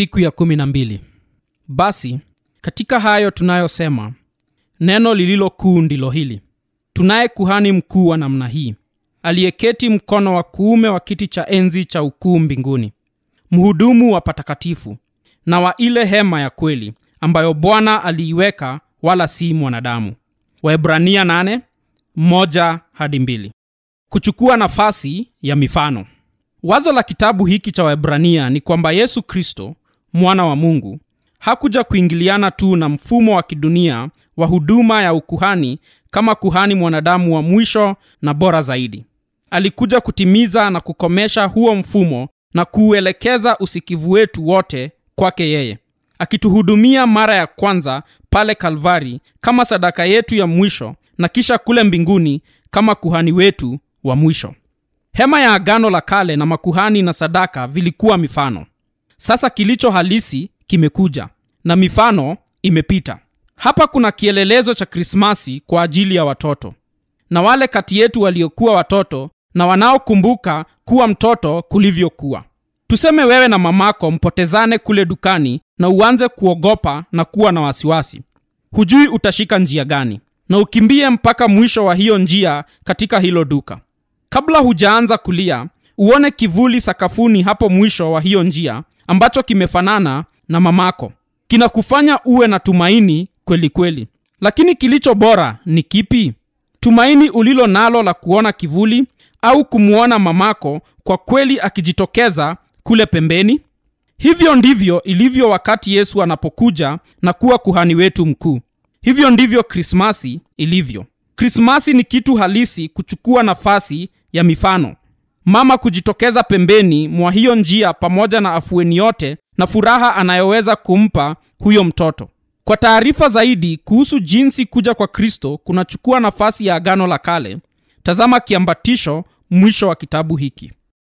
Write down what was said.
siku ya kumi na mbili. Basi katika hayo tunayosema neno lililo kuu ndilo hili. Tunaye kuhani mkuu wa namna hii aliyeketi mkono wa kuume wa kiti cha enzi cha ukuu mbinguni mhudumu wa patakatifu na wa ile hema ya kweli ambayo bwana aliiweka wala si mwanadamu. Waebrania 8 moja hadi mbili. Kuchukua nafasi ya mifano. Wazo la kitabu hiki cha waebrania ni kwamba yesu kristo mwana wa mungu hakuja kuingiliana tu na mfumo wa kidunia wa huduma ya ukuhani kama kuhani mwanadamu wa mwisho na bora zaidi. Alikuja kutimiza na kukomesha huo mfumo na kuuelekeza usikivu wetu wote kwake yeye akituhudumia mara ya kwanza pale kalvari kama sadaka yetu ya mwisho na kisha kule mbinguni kama kuhani wetu wa mwisho. Hema ya agano la kale na makuhani na sadaka vilikuwa mifano sasa kilicho halisi kimekuja na mifano imepita. Hapa kuna kielelezo cha krismasi kwa ajili ya watoto. Na wale kati yetu waliokuwa watoto na wanaokumbuka kuwa mtoto kulivyokuwa. Tuseme wewe na mamako mpotezane kule dukani na uanze kuogopa na kuwa na wasiwasi. Hujui utashika njia gani. Na ukimbie mpaka mwisho wa hiyo njia katika hilo duka. Kabla hujaanza kulia uone kivuli sakafuni hapo mwisho wa hiyo njia ambacho kimefanana na mamako. Kinakufanya uwe na tumaini kweli kweli. Lakini kilicho bora ni kipi? Tumaini ulilo nalo la kuona kivuli au kumwona mamako kwa kweli akijitokeza kule pembeni? Hivyo ndivyo ilivyo wakati yesu anapokuja na kuwa kuhani wetu mkuu. Hivyo ndivyo krismasi ilivyo. Krismasi ni kitu halisi kuchukua nafasi ya mifano mama kujitokeza pembeni mwa hiyo njia pamoja na afueni yote na furaha anayoweza kumpa huyo mtoto. Kwa taarifa zaidi kuhusu jinsi kuja kwa kristo kunachukua nafasi ya agano la kale tazama kiambatisho mwisho wa kitabu hiki